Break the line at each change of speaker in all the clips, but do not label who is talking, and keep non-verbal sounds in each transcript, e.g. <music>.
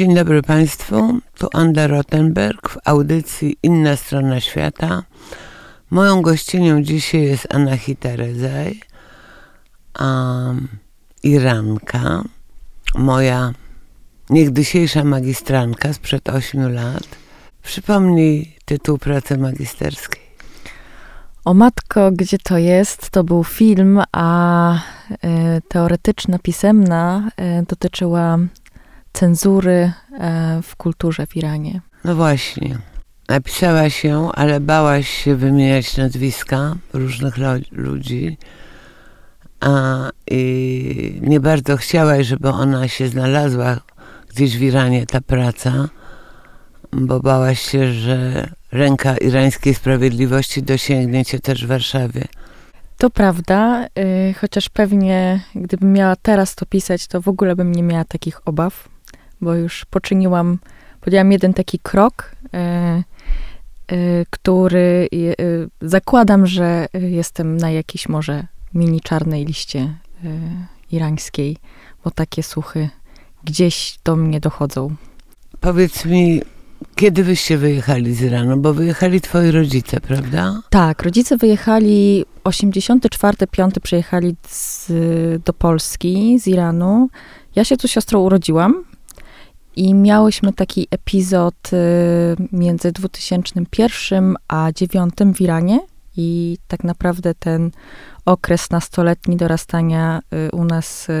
Dzień dobry Państwu, tu Anda Rottenberg w audycji Inna Strona Świata. Moją gościnią dzisiaj jest Anahita Rezaj, um, Iranka, moja niegdysiejsza magistranka sprzed 8 lat. Przypomnij tytuł pracy magisterskiej.
O matko, gdzie to jest? To był film, a y, teoretyczna, pisemna y, dotyczyła cenzury e, w kulturze w Iranie.
No właśnie. Napisałaś ją, ale bałaś się wymieniać nazwiska różnych ludzi. A, I nie bardzo chciałaś, żeby ona się znalazła gdzieś w Iranie, ta praca, bo bałaś się, że ręka irańskiej sprawiedliwości dosięgnie cię też w Warszawie.
To prawda, yy, chociaż pewnie gdybym miała teraz to pisać, to w ogóle bym nie miała takich obaw bo już poczyniłam, podjęłam jeden taki krok, e, e, który e, zakładam, że jestem na jakiejś może mini czarnej liście irańskiej, bo takie słuchy gdzieś do mnie dochodzą.
Powiedz mi, kiedy wyście wyjechali z Iranu? Bo wyjechali twoi rodzice, prawda?
Tak, rodzice wyjechali 84, 5 przyjechali z, do Polski z Iranu. Ja się tu siostrą urodziłam, i miałyśmy taki epizod y, między 2001 a 2009 w Iranie. I tak naprawdę ten okres nastoletni dorastania y, u nas y,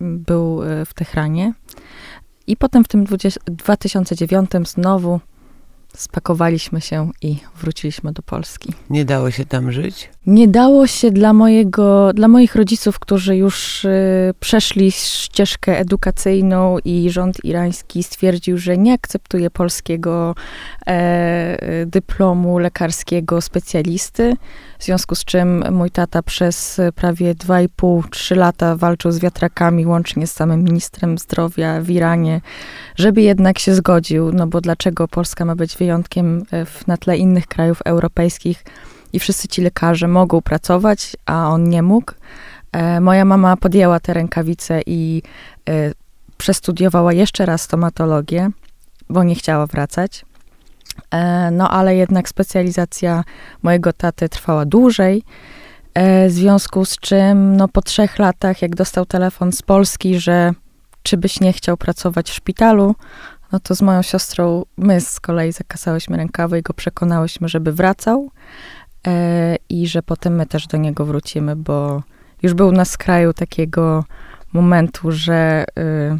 był w Tehranie. I potem w tym 20, 2009 znowu spakowaliśmy się i wróciliśmy do Polski.
Nie dało się tam żyć?
Nie dało się dla, mojego, dla moich rodziców, którzy już y, przeszli ścieżkę edukacyjną i rząd irański stwierdził, że nie akceptuje polskiego e, dyplomu lekarskiego specjalisty, w związku z czym mój tata przez prawie 2,5-3 lata walczył z wiatrakami, łącznie z samym ministrem zdrowia w Iranie, żeby jednak się zgodził, no bo dlaczego Polska ma być wyjątkiem e, w, na tle innych krajów europejskich i wszyscy ci lekarze mogą pracować, a on nie mógł. E, moja mama podjęła te rękawice i e, przestudiowała jeszcze raz stomatologię, bo nie chciała wracać. E, no ale jednak specjalizacja mojego taty trwała dłużej, e, w związku z czym no, po trzech latach, jak dostał telefon z Polski, że czy byś nie chciał pracować w szpitalu, no to z moją siostrą my z kolei zakasałyśmy rękawy i go przekonałyśmy, żeby wracał e, i że potem my też do niego wrócimy, bo już był na skraju takiego momentu, że y,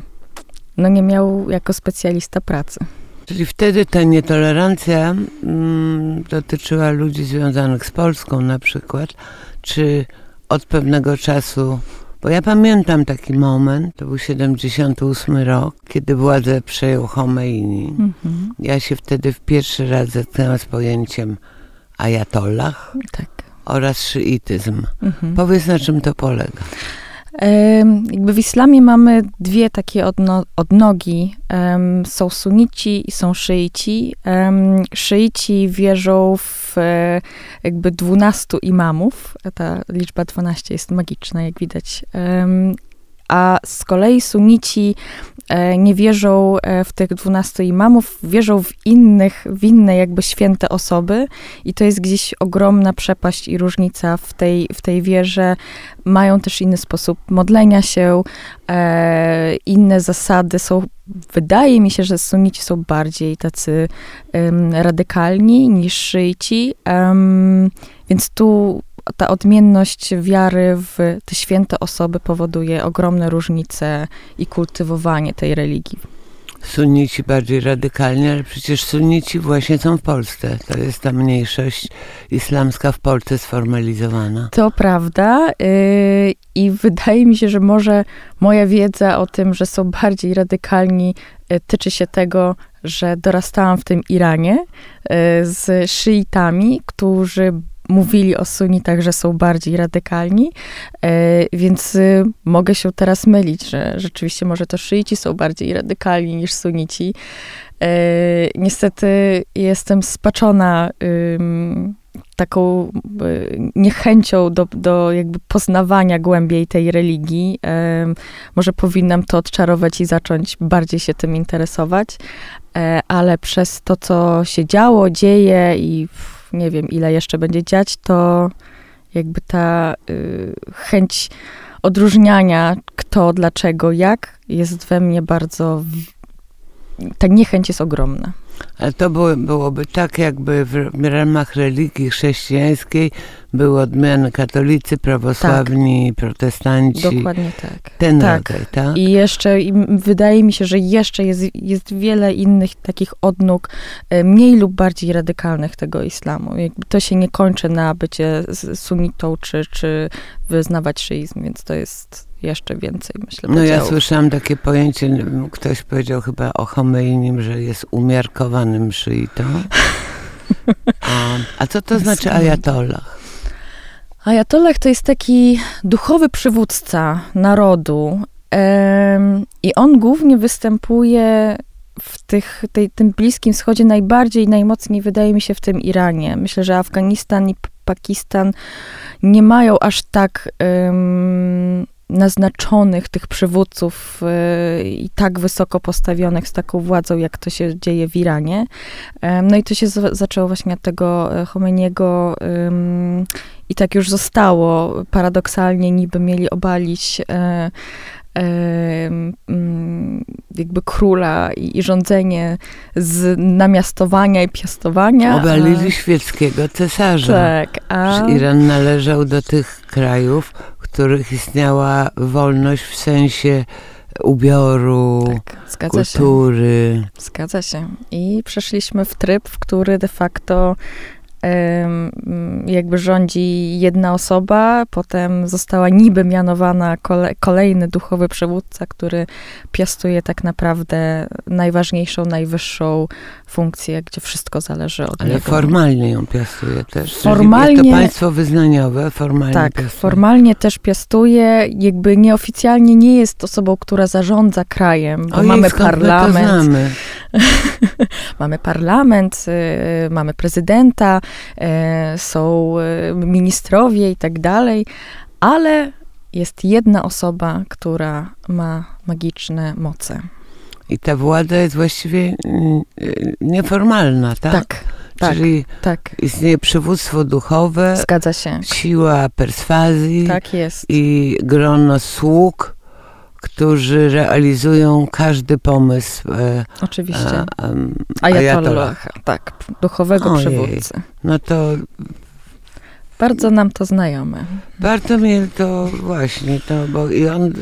no nie miał jako specjalista pracy.
Czyli wtedy ta nietolerancja mm, dotyczyła ludzi związanych z Polską na przykład, czy od pewnego czasu, bo ja pamiętam taki moment, to był 78 rok, kiedy władzę przejął Khomeini. Mhm. Ja się wtedy w pierwszy raz zetknęłam z pojęciem ajatollah tak. oraz szyityzm. Mhm. Powiedz, na czym to polega.
Jakby w islamie mamy dwie takie odno, odnogi. Są sunici i są szyici. Szyici wierzą w e, jakby dwunastu imamów. Ta liczba 12 jest magiczna, jak widać. A z kolei sunici E, nie wierzą e, w tych dwunastu imamów, wierzą w innych, w inne jakby święte osoby i to jest gdzieś ogromna przepaść i różnica w tej, w tej wierze. Mają też inny sposób modlenia się, e, inne zasady są wydaje mi się, że sunnici są bardziej tacy radykalni niż szyici, um, więc tu ta odmienność wiary w te święte osoby powoduje ogromne różnice i kultywowanie tej religii.
Sunnici bardziej radykalnie, ale przecież sunnici właśnie są w Polsce. To jest ta mniejszość islamska w Polsce sformalizowana.
To prawda. Yy, I wydaje mi się, że może moja wiedza o tym, że są bardziej radykalni, yy, tyczy się tego, że dorastałam w tym Iranie yy, z szyitami, którzy mówili o sunitach, że są bardziej radykalni, e, więc y, mogę się teraz mylić, że rzeczywiście może to szyici są bardziej radykalni niż sunici. E, niestety jestem spaczona taką niechęcią do, do jakby poznawania głębiej tej religii. Może powinnam to odczarować i zacząć bardziej się tym interesować, ale przez to, co się działo, dzieje i nie wiem, ile jeszcze będzie dziać, to jakby ta y, chęć odróżniania kto, dlaczego, jak jest we mnie bardzo. Ta niechęć jest ogromna.
Ale to było, byłoby tak, jakby w, ramach religii chrześcijańskiej były odmiany katolicy, prawosławni, tak. protestanci.
Dokładnie tak.
Ten tak. rodzaj, tak?
I jeszcze, i wydaje mi się, że jeszcze jest, jest wiele innych takich odnóg, e, mniej lub bardziej radykalnych tego islamu. Jakby to się nie kończy na bycie sunnitą, czy, czy wyznawać szyizm, więc to jest jeszcze więcej, myślę.
No ja słyszałam takie pojęcie, ktoś powiedział chyba o Chomeinim, że jest umiarkowanym szyitą. A, a co to <laughs> znaczy ajatollah?
Ajatollah to jest taki duchowy przywódca narodu i on głównie występuje w tych, tej, tym Bliskim Wschodzie najbardziej, najmocniej wydaje mi się w tym Iranie. Myślę, że Afganistan i Pakistan nie mają aż tak um, naznaczonych tych przywódców y, i tak wysoko postawionych z taką władzą, jak to się dzieje w Iranie. No i to się zaczęło właśnie od tego e, Chomeniego i tak już zostało. Paradoksalnie niby mieli obalić e, jakby króla i, i, rządzenie z namiastowania i piastowania.
Obalili a... świeckiego cesarza.
Tak,
a... Iran należał do tych krajów, w których istniała wolność w sensie ubioru, tak, kultury.
Się. Zgadza się. I przeszliśmy w tryb, w który de facto jakby rządzi jedna osoba, potem została niby mianowana kole, kolejny duchowy przywódca, który piastuje tak naprawdę najważniejszą, najwyższą funkcję, gdzie wszystko zależy od
Ale
niego.
Ale formalnie ją piastuje też.
Formalnie,
jest to państwo wyznaniowe, formalnie
Tak,
piastuje.
formalnie też piastuje, jakby nieoficjalnie nie jest osobą, która zarządza krajem, bo
o
mamy parlament. <laughs>
mamy
parlament, y, mamy prezydenta, są y, ministrowie i tak dalej, ale jest jedna osoba, która ma magiczne moce.
I ta władza jest właściwie mm, nieformalna, tak?
Tak. Tak,
Czyli tak. istnieje przywództwo duchowe,
Zgadza się.
siła perswazji
tak jest.
i grono sług, którzy realizują każdy pomysł.
E, Oczywiście. E, Ajatollah, tak, duchowego Ojej. przywódcy.
No to
bardzo nam to znajome.
Bardzo mnie to właśnie, to, bo i on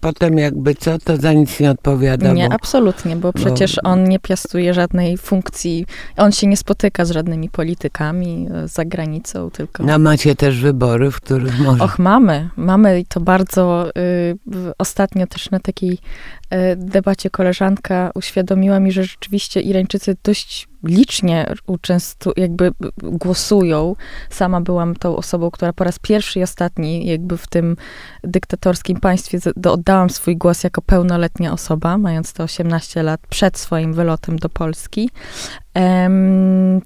potem jakby co, to za nic nie odpowiada.
Nie,
bo,
absolutnie, bo przecież bo, on nie piastuje żadnej funkcji, on się nie spotyka z żadnymi politykami e, za granicą, tylko...
No macie też wybory, w których może...
Och, mamy, mamy i to bardzo, y, ostatnio też na takiej y, debacie koleżanka uświadomiła mi, że rzeczywiście Irańczycy dość licznie uczęstu, jakby głosują. Sama byłam tą osobą, która po raz pierwszy i ostatni jakby w tym dyktatorskim państwie oddałam swój głos jako pełnoletnia osoba, mając te 18 lat przed swoim wylotem do Polski.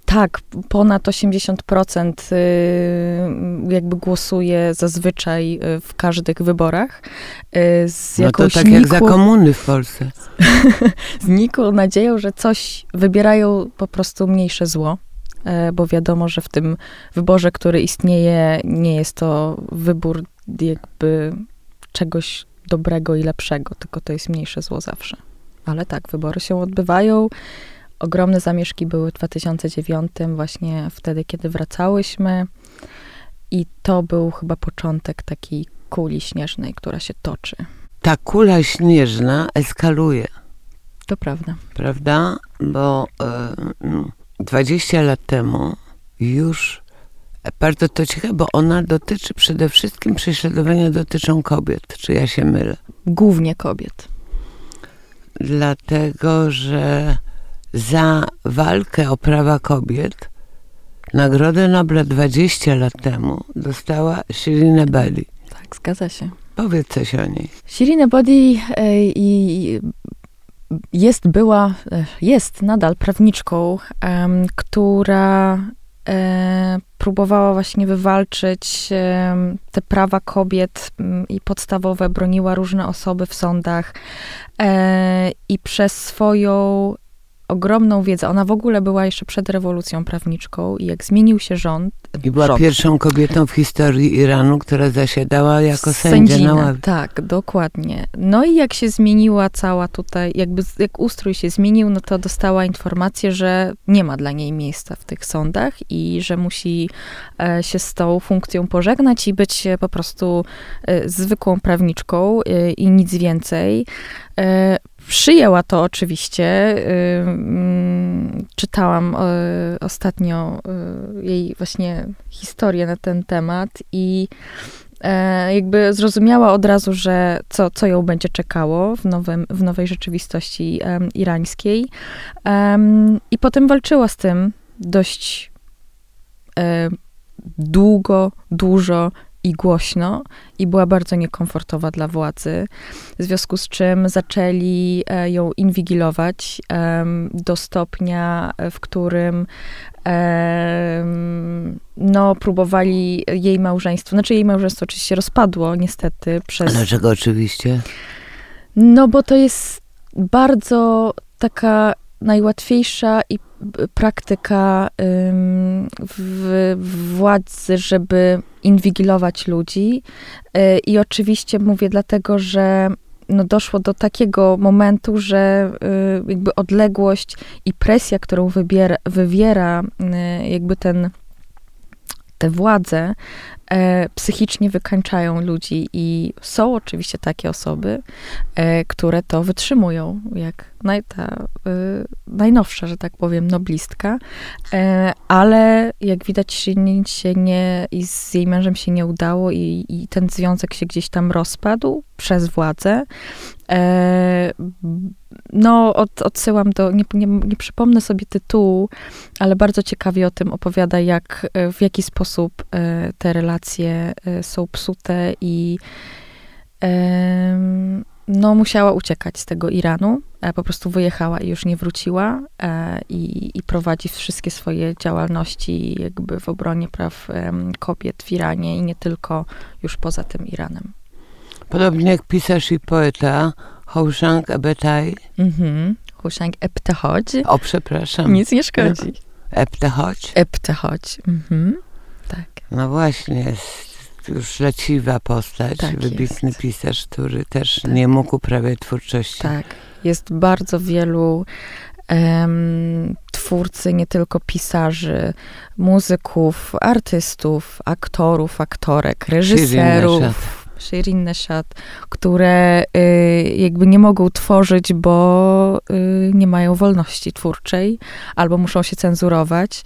Tak, ponad 80% y, jakby głosuje zazwyczaj y, w każdych wyborach.
Y, z no to tak nikłą, jak za komuny w Polsce. <laughs>
z nikłą nadzieją, że coś wybierają po prostu mniejsze zło e, bo wiadomo, że w tym wyborze, który istnieje, nie jest to wybór jakby czegoś dobrego i lepszego, tylko to jest mniejsze zło zawsze. Ale tak, wybory się odbywają. Ogromne zamieszki były w 2009, właśnie wtedy, kiedy wracałyśmy. I to był chyba początek takiej kuli śnieżnej, która się toczy.
Ta kula śnieżna eskaluje.
To prawda.
Prawda? Bo y, 20 lat temu już bardzo to ciekawe, bo ona dotyczy przede wszystkim prześladowania dotyczą kobiet. Czy ja się mylę?
Głównie kobiet.
Dlatego, że za walkę o prawa kobiet Nagrodę Nobla 20 lat temu dostała Shirin Ebadi.
Tak, zgadza się.
Powiedz coś o niej.
Shirin Ebadi e, i jest, była, e, jest nadal prawniczką, która e, próbowała właśnie wywalczyć te prawa kobiet i podstawowe, broniła różne osoby w sądach i przez swoją ogromną wiedzę, ona w ogóle była jeszcze przed rewolucją prawniczką i jak zmienił się rząd,
I była
rząd,
pierwszą kobietą w historii Iranu, która zasiadała jako sędzia na ławie.
Tak, dokładnie. No i jak się zmieniła cała tutaj, jakby jak ustrój się zmienił, no to dostała informację, że nie ma dla niej miejsca w tych sądach i że musi e, się z tą funkcją pożegnać i być e, po prostu e, zwykłą prawniczką i nic więcej. Przyjęła to oczywiście. Czytałam e, ostatnio e, jej właśnie historię na ten temat i e, jakby zrozumiała od razu, że co, co ją będzie czekało w, nowym, w nowej rzeczywistości irańskiej. I potem walczyła z tym dość długo, dużo i głośno i była bardzo niekomfortowa dla władzy, w związku z czym zaczęli e, ją inwigilować do stopnia, e, w którym no, próbowali jej małżeństwo, znaczy jej małżeństwo oczywiście rozpadło niestety przez...
Dlaczego oczywiście?
No bo to jest bardzo taka najłatwiejsza i praktyka ym, w, władzy, żeby inwigilować ludzi. Y, I oczywiście mówię dlatego, że no doszło do takiego momentu, że y, jakby odległość i presja, którą wybiera, wywiera y, jakby ten te władze e, psychicznie wykańczają ludzi i są oczywiście takie osoby, e, które to wytrzymują, jak naj, ta y, najnowsza, że tak powiem, noblistka, e, ale jak widać się nie, się nie i z jej mężem się nie udało i, i ten związek się gdzieś tam rozpadł przez władzę. E, no, od, odsyłam do, nie, nie, nie przypomnę sobie tytułu, ale bardzo ciekawie o tym opowiada, jak, e, w jaki sposób te relacje są psute i no, musiała uciekać z tego Iranu. E, po prostu wyjechała i już nie wróciła e, i, i prowadzi wszystkie swoje działalności jakby w obronie praw kobiet w Iranie i nie tylko już poza tym Iranem.
Podobnie jak pisarz i poeta Hoshang Ebetai.
Mhm. Hushang Ebtehodź.
O, przepraszam.
Nic nie szkodzi.
Ebtechodź.
Ebtehodź. Mhm. Tak.
No właśnie, jest już leciwa postać,
Tak
wybitny
jest.
pisarz, który też
Tak.
nie mógł uprawiać twórczości.
Tak. Jest bardzo wielu em, twórcy, nie tylko pisarzy, muzyków, artystów, aktorów, aktorek, reżyserów. Shirin Neshat, które y, jakby nie mogą tworzyć, bo y, nie mają wolności twórczej, albo muszą się cenzurować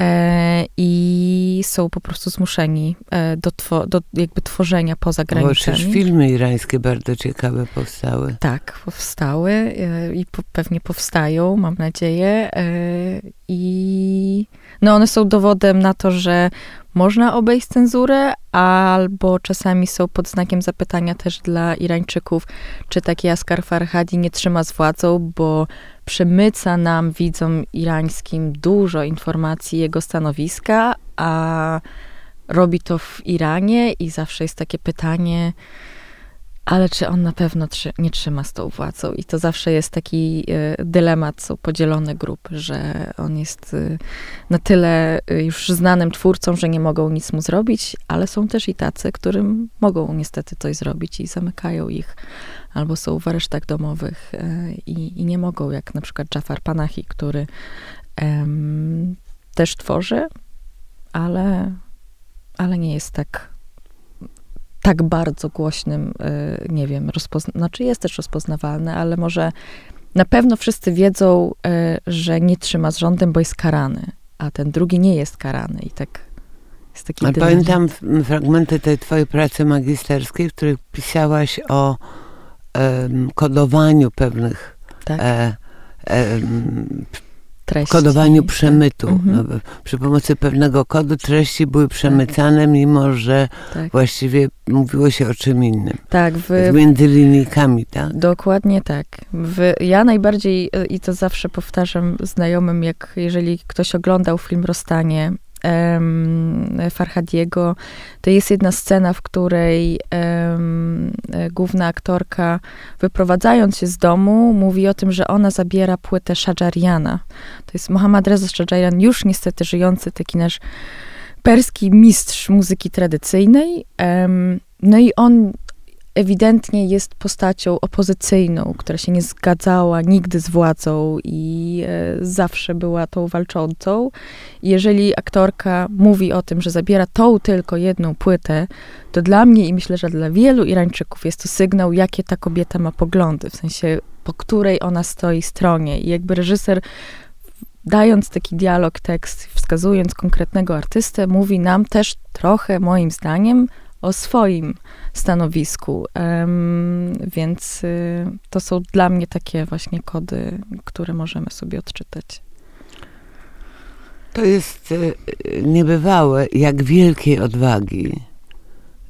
e, i są po prostu zmuszeni e, do, two, do jakby tworzenia poza
Bo przecież
granicami.
filmy irańskie bardzo ciekawe powstały.
Tak, powstały e, i po, pewnie powstają, mam nadzieję. I no one są dowodem na to, że można obejść cenzurę, albo czasami są pod znakiem zapytania też dla Irańczyków, czy taki Askar Farhadi nie trzyma z władzą, bo przemyca nam, widzom irańskim, dużo informacji jego stanowiska, a robi to w Iranie i zawsze jest takie pytanie, ale czy on na pewno trzy, nie trzyma z tą władzą? I to zawsze jest taki y, dylemat, są podzielone grupy, że on jest y, na tyle y, już znanym twórcą, że nie mogą nic mu zrobić, ale są też i tacy, którym mogą niestety coś zrobić i zamykają ich, albo są w aresztach domowych i, nie mogą, jak na przykład Jafar Panahi, który też tworzy, ale, ale nie jest tak tak bardzo głośnym, y, nie wiem, rozpozna- znaczy jest też rozpoznawalny, ale może na pewno wszyscy wiedzą, y, że nie trzyma z rządem, bo jest karany, a ten drugi nie jest karany i tak jest taki
pamiętam fragmenty tej twojej pracy magisterskiej, w których pisałaś o em, kodowaniu pewnych,
tak,
e, em,
treści.
kodowaniu
tak.
przemytu.
Mhm.
No, przy pomocy pewnego kodu treści były przemycane, mimo że
Tak,
właściwie mówiło się o czym innym.
tak w,
Między linijkami, tak?
Dokładnie tak. W, ja najbardziej, y, i to zawsze powtarzam znajomym, jak jeżeli ktoś oglądał film Rozstanie em, Farhadiego. To jest jedna scena, w której e, główna aktorka, wyprowadzając się z domu, mówi o tym, że ona zabiera płytę Shajariana. To jest Mohammad Reza Shajarian, już niestety żyjący, taki nasz perski mistrz muzyki tradycyjnej. Em, no i on ewidentnie jest postacią opozycyjną, która się nie zgadzała nigdy z władzą i e, zawsze była tą walczącą. Jeżeli aktorka mówi o tym, że zabiera tą tylko jedną płytę, to dla mnie i myślę, że dla wielu Irańczyków jest to sygnał, jakie ta kobieta ma poglądy, w sensie po której ona stoi stronie. I jakby reżyser dając taki dialog, tekst, wskazując konkretnego artystę, mówi nam też trochę, moim zdaniem, o swoim stanowisku. Więc y, to są dla mnie takie właśnie kody, które możemy sobie odczytać.
To jest y, niebywałe, jak wielkiej odwagi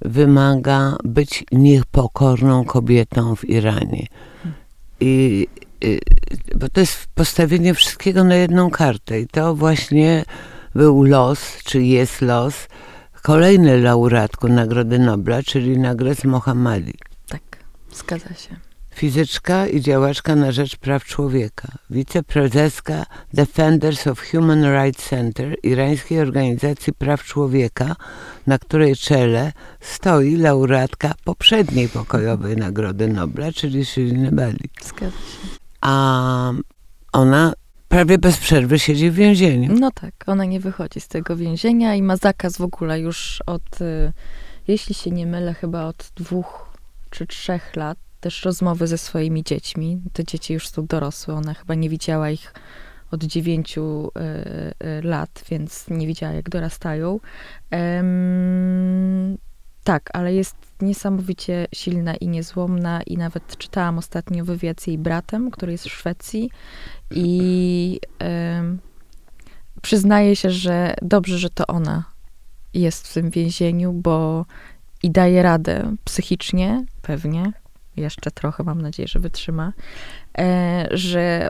wymaga być niepokorną kobietą w Iranie. I y, bo to jest postawienie wszystkiego na jedną kartę. I to właśnie był los, czy jest los kolejny laureatku Nagrody Nobla, czyli Nagrez Mohammadi.
Tak, zgadza się.
Fizyczka i działaczka na rzecz praw człowieka, wiceprezeska Defenders of Human Rights Center, irańskiej organizacji praw człowieka, na której czele stoi laureatka poprzedniej pokojowej Nagrody Nobla, czyli Shirin Ebadi.
Zgadza się.
A ona prawie bez przerwy siedzi w więzieniu.
No tak, ona nie wychodzi z tego więzienia i ma zakaz w ogóle już od, y, jeśli się nie mylę, chyba od dwóch czy trzech lat. Też rozmowy ze swoimi dziećmi. Te dzieci już są dorosłe, ona chyba nie widziała ich od dziewięciu y, y, lat, więc nie widziała, jak dorastają. tak, ale jest niesamowicie silna i niezłomna i nawet czytałam ostatnio wywiad z jej bratem, który jest w Szwecji i y, się, że dobrze, że to ona jest w tym więzieniu, bo i daje radę psychicznie, pewnie, jeszcze trochę mam nadzieję, że wytrzyma, e, że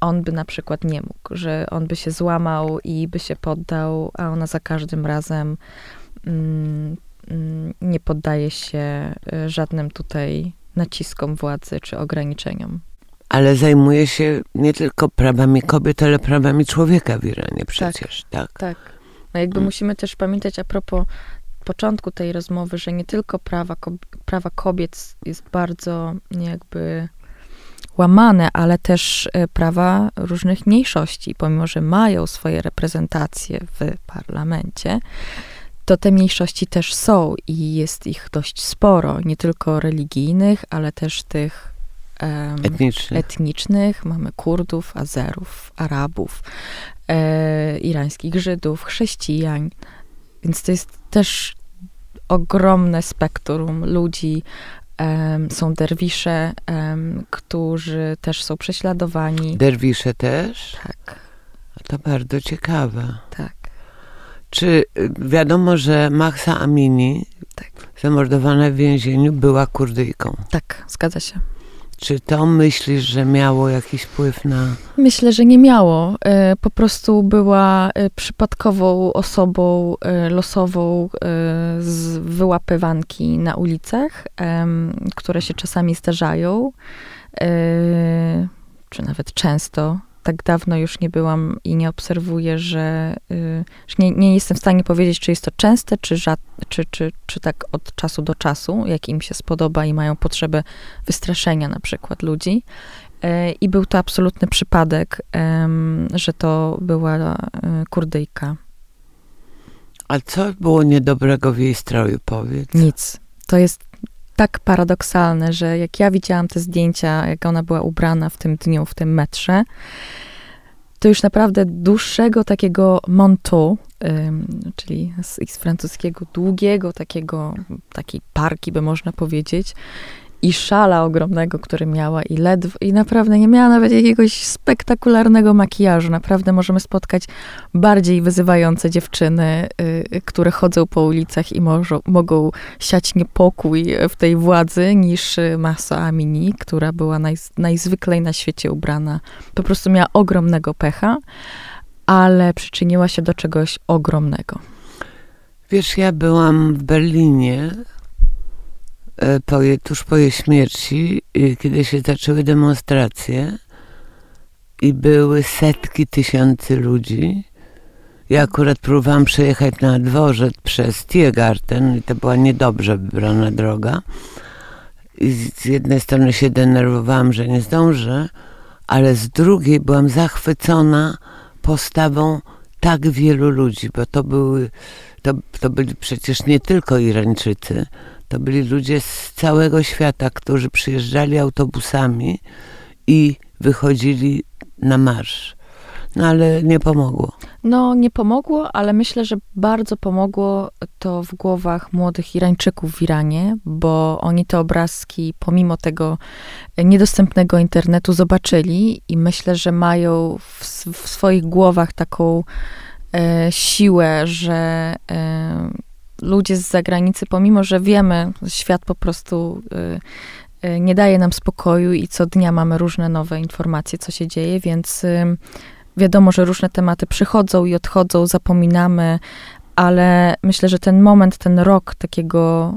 on by na przykład nie mógł, że on by się złamał i by się poddał, a ona za każdym razem mm, mm, nie poddaje się e, żadnym tutaj naciskom władzy czy ograniczeniom
ale zajmuje się nie tylko prawami kobiet, ale prawami człowieka w Iranie przecież, tak?
Tak. tak. No jakby hmm. musimy też pamiętać a propos początku tej rozmowy, że nie tylko prawa, prawa kobiet jest bardzo jakby łamane, ale też e, prawa różnych mniejszości, pomimo że mają swoje reprezentacje w parlamencie, to te mniejszości też są i jest ich dość sporo, nie tylko religijnych, ale też tych
etnicznych.
etnicznych. Mamy Kurdów, Azerów, Arabów, e, irańskich Żydów, chrześcijan. Więc to jest też ogromne spektrum ludzi. Um, są derwisze, um, którzy też są prześladowani.
Derwisze też?
Tak.
To bardzo ciekawe.
Tak.
Czy y, wiadomo, że Mahsa Amini,
tak.
zamordowana w więzieniu, była Kurdyjką?
Tak, zgadza się.
Czy to myślisz, że miało jakiś wpływ na.
Myślę, że nie miało. E, po prostu była e, przypadkową osobą losową z wyłapywanki na ulicach, które się czasami zdarzają, czy nawet często tak dawno już nie byłam i nie obserwuję, że, y, że nie, nie, jestem w stanie powiedzieć, czy jest to częste, czy, rzad, czy, czy, czy tak od czasu do czasu, jak im się spodoba i mają potrzebę wystraszenia na przykład ludzi. Y, I był to absolutny przypadek, że to była y, Kurdyjka.
A co było niedobrego w jej stroju, powiedz?
Nic. To jest tak paradoksalne, że jak ja widziałam te zdjęcia, jak ona była ubrana w tym dniu, w tym metrze, to już naprawdę dłuższego takiego manteau, czyli z, z francuskiego długiego takiego, takiej parki by można powiedzieć, i szala ogromnego, który miała i ledwo, i naprawdę nie miała nawet jakiegoś spektakularnego makijażu. Naprawdę możemy spotkać bardziej wyzywające dziewczyny, y, które chodzą po ulicach i może, mogą siać niepokój w tej władzy, niż Masa Amini, która była naj, najzwyklej na świecie ubrana. Po prostu miała ogromnego pecha. ale przyczyniła się do czegoś ogromnego.
Wiesz, ja byłam w Berlinie po jej, tuż po jej śmierci, kiedy się zaczęły demonstracje i były setki tysięcy ludzi. Ja akurat próbowałam przejechać na dworzec przez Tiergarten i to była niedobrze wybrana droga. I z jednej strony się denerwowałam, że nie zdążę, ale z drugiej byłam zachwycona postawą tak wielu ludzi, bo to były, to, to byli przecież nie tylko Irańczycy, to byli ludzie z całego świata, którzy przyjeżdżali autobusami i wychodzili na marsz. No ale nie pomogło.
No nie pomogło, ale myślę, że bardzo pomogło to w głowach młodych Irańczyków w Iranie, bo oni te obrazki pomimo tego niedostępnego internetu zobaczyli i myślę, że mają w, w swoich głowach taką e, siłę, że e, ludzie z zagranicy, pomimo że wiemy, świat po prostu e, e nie daje nam spokoju i co dnia mamy różne nowe informacje, co się dzieje, więc Wiadomo, że różne tematy przychodzą i odchodzą, zapominamy, ale myślę, że ten moment, ten rok takiego,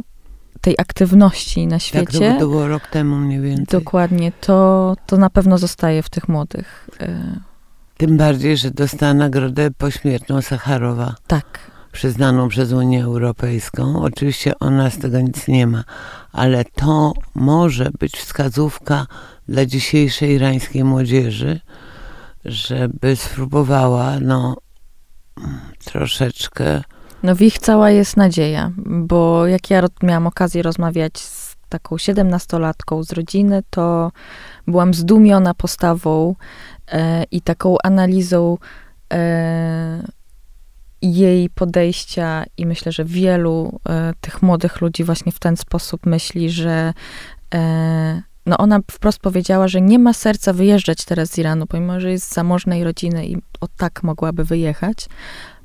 tej aktywności na świecie.
Tak, to było rok temu mniej więcej.
Dokładnie, to, to na pewno zostaje w tych młodych.
Tym bardziej, że dostała nagrodę pośmiertną Sacharowa.
Tak.
Przyznaną przez Unię Europejską. Oczywiście ona z tego nic nie ma, ale to może być wskazówka dla dzisiejszej irańskiej młodzieży, żeby spróbowała, no, troszeczkę.
No w ich cała jest nadzieja, bo jak ja miałam okazję rozmawiać z taką siedemnastolatką z rodziny, to byłam zdumiona postawą e, i taką analizą e, jej podejścia i myślę, że wielu e, tych młodych ludzi właśnie w ten sposób myśli, że e, no ona wprost powiedziała, że nie ma serca wyjeżdżać teraz z Iranu, pomimo, że jest z zamożnej rodziny i o tak mogłaby wyjechać,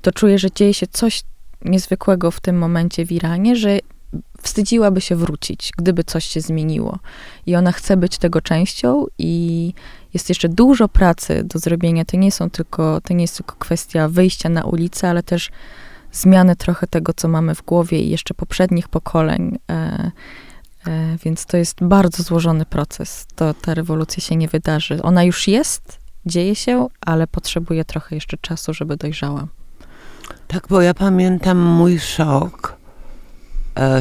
to czuje, że dzieje się coś niezwykłego w tym momencie w Iranie, że wstydziłaby się wrócić, gdyby coś się zmieniło. I ona chce być tego częścią i jest jeszcze dużo pracy do zrobienia. To nie są tylko, to nie jest tylko kwestia wyjścia na ulicę, ale też zmiany trochę tego, co mamy w głowie i jeszcze poprzednich pokoleń. E, E, więc to jest bardzo złożony proces. To ta rewolucja się nie wydarzy. Ona już jest, dzieje się, ale potrzebuje trochę jeszcze czasu, żeby dojrzała.
Tak, bo ja pamiętam mój szok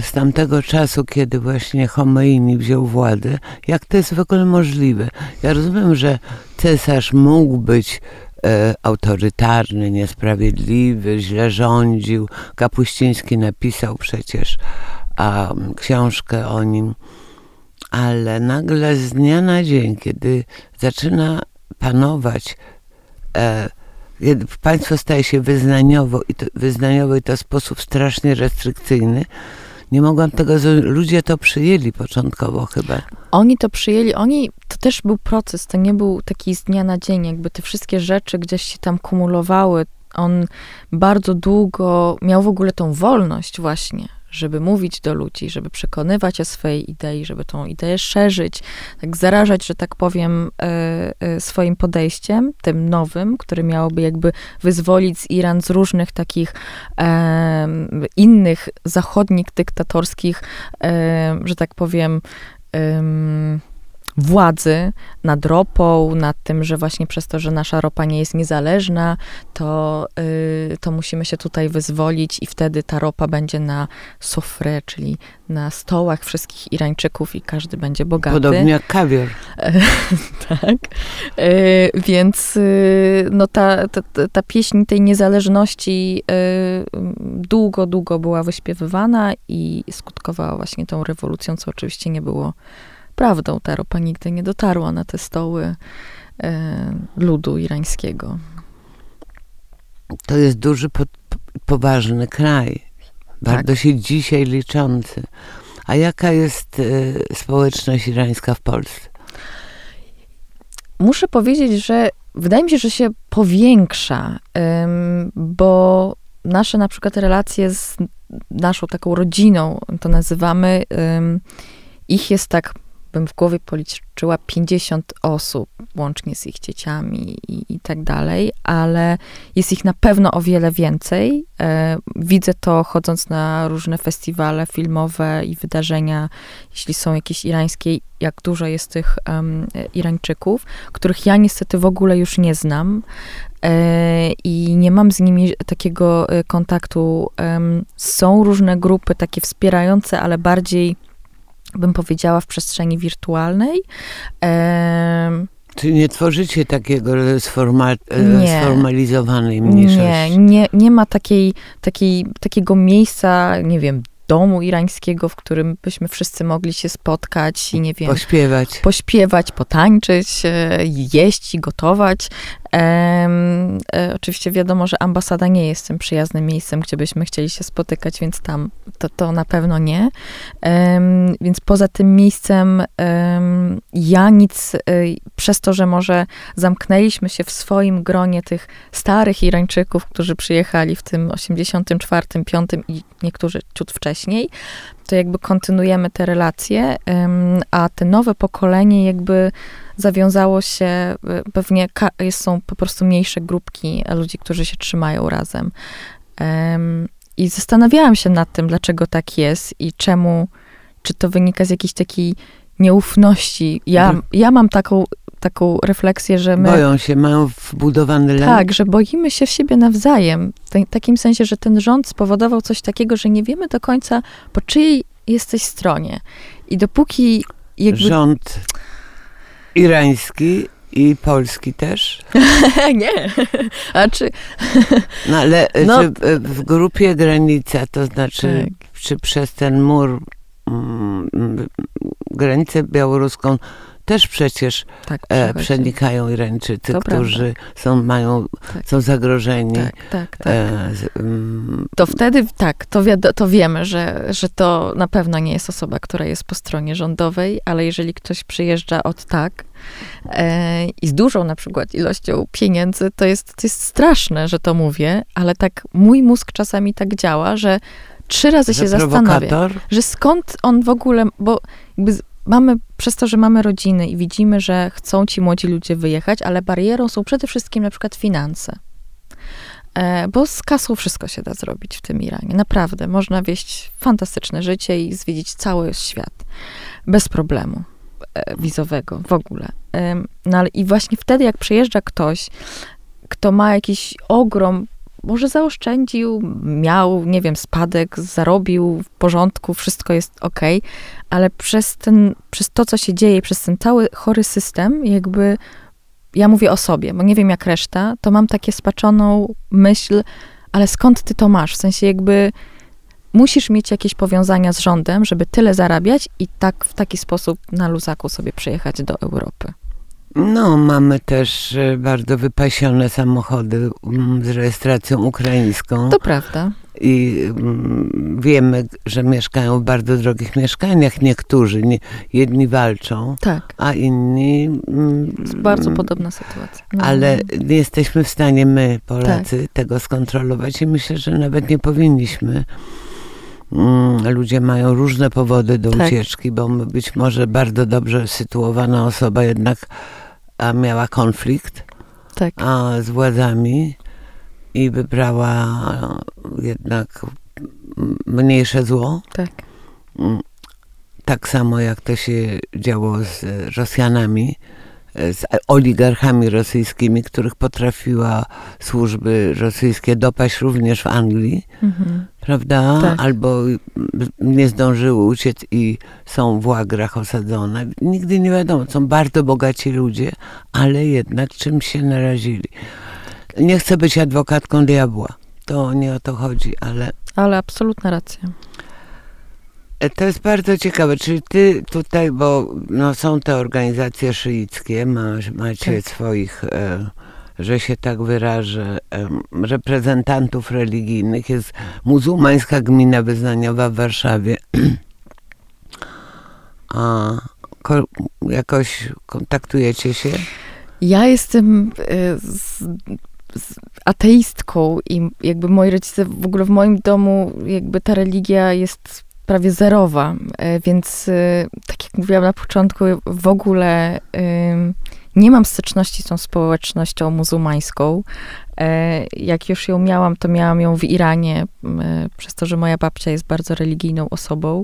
z tamtego czasu, kiedy właśnie Khomeini wziął władzę. Jak to jest w ogóle możliwe? Ja rozumiem, że cesarz mógł być e, autorytarny, niesprawiedliwy, źle rządził. Kapuściński napisał przecież a, książkę o nim, ale nagle z dnia na dzień, kiedy zaczyna panować, e, kiedy państwo staje się wyznaniowo i, to, wyznaniowo i to w sposób strasznie restrykcyjny, nie mogłam tego, ludzie to przyjęli początkowo chyba.
Oni to przyjęli, oni, to też był proces, to nie był taki z dnia na dzień, jakby te wszystkie rzeczy gdzieś się tam kumulowały. On bardzo długo miał w ogóle tą wolność właśnie, żeby mówić do ludzi, żeby przekonywać o swojej idei, żeby tą ideę szerzyć, tak zarażać, że tak powiem, e, e, swoim podejściem, tym nowym, który miałoby jakby wyzwolić z Iran z różnych takich innych zachodnich dyktatorskich, że tak powiem, władzy nad ropą, nad tym, że właśnie przez to, że nasza ropa nie jest niezależna, to, yy, to musimy się tutaj wyzwolić i wtedy ta ropa będzie na sofrę, czyli na stołach wszystkich Irańczyków i każdy będzie bogaty.
Podobnie jak kawior. <laughs>
tak. Yy, więc yy, no ta, ta, ta pieśń tej niezależności y, długo, długo była wyśpiewywana i skutkowała właśnie tą rewolucją, co oczywiście nie było prawdą. Ta ropa nigdy nie dotarła na te stoły e, ludu irańskiego.
To jest duży, po, poważny kraj. Bardzo tak. się dzisiaj liczący. A jaka jest e, społeczność irańska w Polsce?
Muszę powiedzieć, że wydaje mi się, że się powiększa, bo nasze na przykład relacje z naszą taką rodziną, to nazywamy, ich jest tak bym w głowie policzyła 50 osób, łącznie z ich dzieciami i, i tak dalej, ale jest ich na pewno o wiele więcej. E, widzę to chodząc na różne festiwale filmowe i wydarzenia, jeśli są jakieś irańskie, jak dużo jest tych um, Irańczyków, których ja niestety w ogóle już nie znam e, i nie mam z nimi takiego e, kontaktu. Są różne grupy takie wspierające, ale bardziej bym powiedziała, w przestrzeni wirtualnej.
Czyli nie tworzycie takiego sforma- nie, sformalizowanej mniejszości?
Nie, nie, nie ma takiej, takiej, takiego miejsca, nie wiem, domu irańskiego, w którym byśmy wszyscy mogli się spotkać i nie wiem.
Pośpiewać.
Pośpiewać, potańczyć, e, jeść i gotować. E, oczywiście wiadomo, że ambasada nie jest tym przyjaznym miejscem, gdzie byśmy chcieli się spotykać, więc tam to, to na pewno nie. E, więc poza tym miejscem ja nic, e, przez to, że może zamknęliśmy się w swoim gronie tych starych Irańczyków, którzy przyjechali w tym 84, 5 i niektórzy ciut wcześniej, to jakby kontynuujemy te relacje, a te nowe pokolenie jakby zawiązało się, e, pewnie są po prostu mniejsze grupki ludzi, którzy się trzymają razem. I zastanawiałam się nad tym, dlaczego tak jest i czemu, czy to wynika z jakiejś takiej nieufności. Ja, ja mam taką, taką refleksję, że my...
Boją się, mają wbudowany lęk.
Tak, że boimy się siebie nawzajem. W takim sensie, że ten rząd spowodował coś takiego, że nie wiemy do końca, po czyjej jesteś stronie. I dopóki jakby...
Rząd irański i polski też? <laughs>
nie. <laughs> A czy... <laughs>
no ale no. Czy w grupie granica, to znaczy, tak. czy przez ten mur granicę białoruską też przecież tak, e, przenikają Irańczycy, to którzy są, mają, tak. są zagrożeni. Tak, tak, tak. E,
z, um, to wtedy tak, to, wiado, to wiemy, że, że to na pewno nie jest osoba, która jest po stronie rządowej, ale jeżeli ktoś przyjeżdża od tak e, i z dużą na przykład ilością pieniędzy, to jest, to jest straszne, że to mówię, ale tak mój mózg czasami tak działa, że trzy razy że się zastanawia, że skąd on w ogóle, bo mamy, przez to, że mamy rodziny i widzimy, że chcą ci młodzi ludzie wyjechać, ale barierą są przede wszystkim na przykład finanse. E, bo z kasą wszystko się da zrobić w tym Iranie. Naprawdę. Można wieść fantastyczne życie i zwiedzić cały świat. Bez problemu e, wizowego w ogóle. E, no ale i właśnie wtedy, jak przyjeżdża ktoś, kto ma jakiś ogrom może zaoszczędził, miał, nie wiem, spadek, zarobił w porządku, wszystko jest ok, ale przez, ten, przez to, co się dzieje, przez ten cały chory system, jakby ja mówię o sobie, bo nie wiem jak reszta, to mam takie spaczoną myśl, ale skąd ty to masz? W sensie jakby musisz mieć jakieś powiązania z rządem, żeby tyle zarabiać i tak w taki sposób na luzaku sobie przyjechać do Europy.
No, mamy też e, bardzo wypasione samochody mm, z rejestracją ukraińską.
To prawda.
I mm, wiemy, że mieszkają w bardzo drogich mieszkaniach. Niektórzy, nie, jedni walczą, tak. a inni.
Mm, jest bardzo podobna sytuacja.
No. Ale nie jesteśmy w stanie my, Polacy, tak. tego skontrolować i myślę, że nawet nie powinniśmy. Ludzie mają różne powody do tak. ucieczki, bo być może bardzo dobrze sytuowana osoba jednak a miała konflikt tak. a, z władzami i wybrała jednak mniejsze zło. Tak. Mm, tak samo jak to się działo z Rosjanami, z oligarchami rosyjskimi, których potrafiła służby rosyjskie dopaść również w Anglii, mhm. prawda? Tak. Albo nie zdążyły uciec i są w łagrach osadzone. Nigdy nie wiadomo, są bardzo bogaci ludzie, ale jednak czym się narazili. Nie chcę być adwokatką diabła. To nie o to chodzi, ale...
Ale absolutna racja.
E, to jest bardzo ciekawe, czyli ty tutaj, bo no, są te organizacje szyickie, masz, macie tak. swoich, e, że się tak wyrażę, e, reprezentantów religijnych. Jest muzułmańska gmina wyznaniowa w Warszawie. A ko, jakoś kontaktujecie się?
Ja jestem e, z, z ateistką i jakby moi rodzice w ogóle w moim domu jakby ta religia jest prawie zerowa, e, więc e, tak jak mówiłam na początku, w ogóle nie mam styczności z tą społecznością muzułmańską. Jak już ją miałam, to miałam ją w Iranie, przez to, że moja babcia jest bardzo religijną osobą.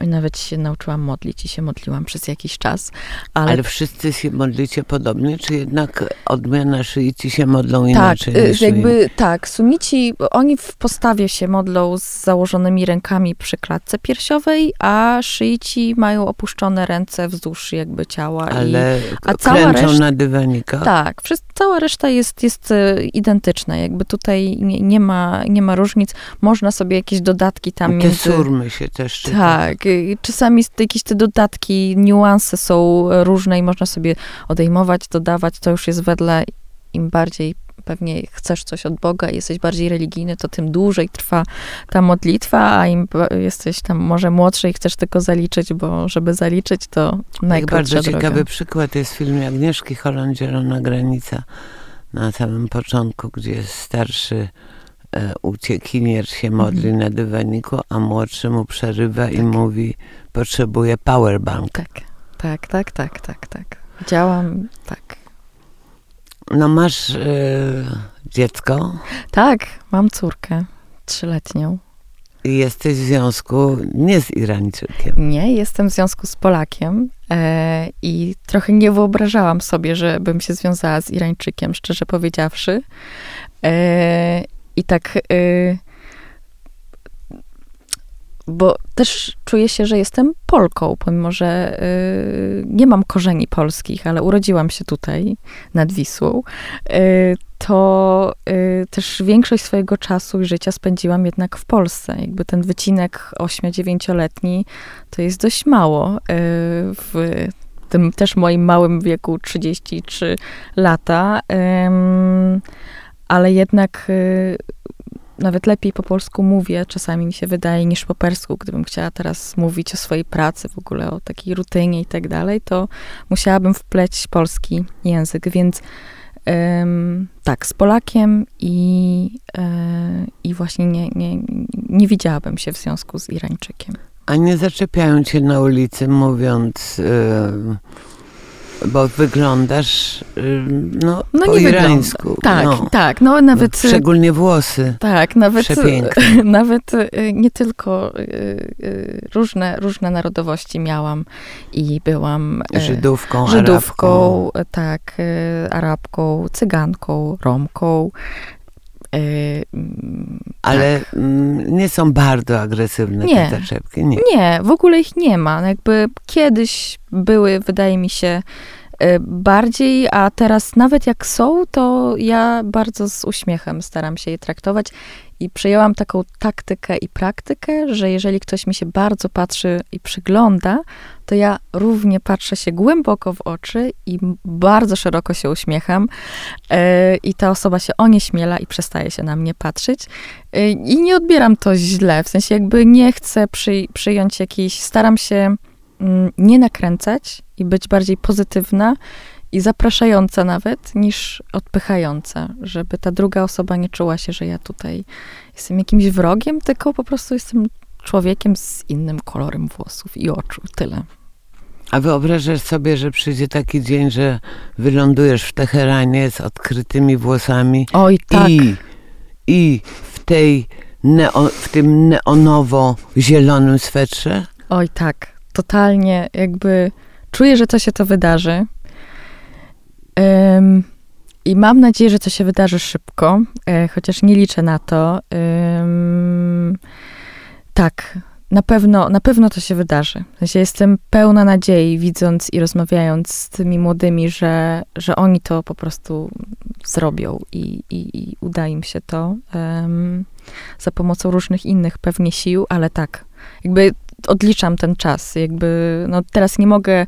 Yy, nawet się nauczyłam modlić i się modliłam przez jakiś czas.
Ale, ale wszyscy się modlicie podobnie, czy jednak odmiana szyici się modlą
tak,
inaczej?
Tak, jakby tak. Sunici, oni w postawie się modlą z założonymi rękami przy klatce piersiowej, a szyici mają opuszczone ręce wzdłuż jakby ciała.
Ale i, a cała reszta, na dywanika?
Tak, cała reszta jest, jest e, identyczna. Jakby tutaj nie, nie, ma, nie ma różnic. Można sobie jakieś dodatki tam
I te między... surmy się też
czyta. Tak, czasami jakieś te dodatki, niuanse są różne i można sobie odejmować, dodawać, to już jest wedle im bardziej pewnie chcesz coś od Boga, jesteś bardziej religijny, to tym dłużej trwa ta modlitwa, a im jesteś tam może młodszy i chcesz tylko zaliczyć, bo żeby zaliczyć, to najkrótsza
Bardzo
droga.
ciekawy przykład jest w filmie Agnieszki Holland Zielona Granica na samym początku, gdzie starszy E, uciekinier się modli mhm. na dywaniku, a młodszy mu przerywa tak. i mówi, potrzebuje powerbank.
Tak, tak, tak, tak, tak, tak. Działam, tak.
No masz e, dziecko?
Tak, mam córkę trzyletnią.
I jesteś w związku nie z Irańczykiem.
Nie, jestem w związku z Polakiem e, i trochę nie wyobrażałam sobie, że bym się związała z Irańczykiem, szczerze powiedziawszy. E, i tak. Y, bo też czuję się, że jestem Polką, pomimo że y, nie mam korzeni polskich, ale urodziłam się tutaj nad Wisłą, y, to też większość swojego czasu i życia spędziłam jednak w Polsce. Jakby ten wycinek 8-9-letni to jest dość mało w tym też moim małym wieku 33 lata ale jednak y, nawet lepiej po polsku mówię, czasami mi się wydaje, niż po persku. Gdybym chciała teraz mówić o swojej pracy, w ogóle o takiej rutynie i tak dalej, to musiałabym wpleć polski język, więc ym, tak, z Polakiem i, yy, i właśnie nie, nie, nie widziałabym się w związku z Irańczykiem.
A nie zaczepiają cię na ulicy mówiąc... Yy bo wyglądasz no, no po irańsku.
Tak,
no.
tak. No, nawet,
no, szczególnie włosy.
Tak, nawet,
Przepiękne. <laughs>
nawet y, nie tylko y, y, różne, różne narodowości miałam i byłam
Żydówką,
Żydówką,
Arabką.
tak, Arabką, Cyganką, Romką.
Ale tak. nie są bardzo agresywne nie. te zaczepki? Nie.
nie, w ogóle ich nie ma. No jakby kiedyś były, wydaje mi się, e, bardziej, a teraz nawet jak są, to ja bardzo z uśmiechem staram się je traktować i przyjęłam taką taktykę i praktykę, że jeżeli ktoś mi się bardzo patrzy i przygląda, to ja równie patrzę się głęboko w oczy i bardzo szeroko się uśmiecham yy, i ta osoba się onieśmiela i przestaje się na mnie patrzeć. Yy, I nie odbieram to źle, w sensie jakby nie chcę przy, przyjąć jakiejś, staram się nie nakręcać i być bardziej pozytywna i zapraszająca nawet, niż odpychająca, żeby ta druga osoba nie czuła się, że ja tutaj jestem jakimś wrogiem, tylko po prostu jestem człowiekiem z innym kolorem włosów i oczu. Tyle.
A wyobrażasz sobie, że przyjdzie taki dzień, że wylądujesz w Teheranie z odkrytymi włosami
Oj, tak.
i, i w tej neo, w tym neonowo-zielonym swetrze?
Oj tak, totalnie jakby czuję, że to się to wydarzy. Um, I mam nadzieję, że to się wydarzy szybko, e, chociaż nie liczę na to. Um, tak, na pewno, na pewno to się wydarzy. W sensie jestem pełna nadziei, widząc i rozmawiając z tymi młodymi, że, że oni to po prostu zrobią i, i, i uda im się to um, za pomocą różnych innych pewnie sił, ale tak, jakby odliczam ten czas. Jakby, no teraz nie mogę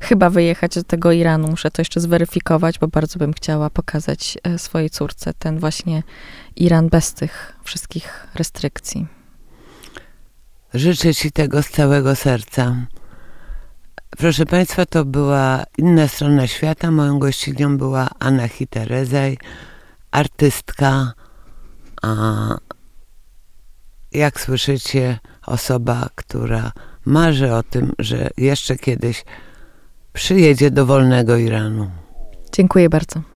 chyba wyjechać do tego Iranu. Muszę to jeszcze zweryfikować, bo bardzo bym chciała pokazać e, swojej córce ten właśnie Iran bez tych wszystkich restrykcji.
Życzę Ci tego z całego serca. Proszę Państwa, to była inna strona świata. Moją gościnią była Anna Hiterezaj, artystka, a jak słyszycie, osoba, która marzy o tym, że jeszcze kiedyś przyjedzie do wolnego Iranu.
Dziękuję bardzo.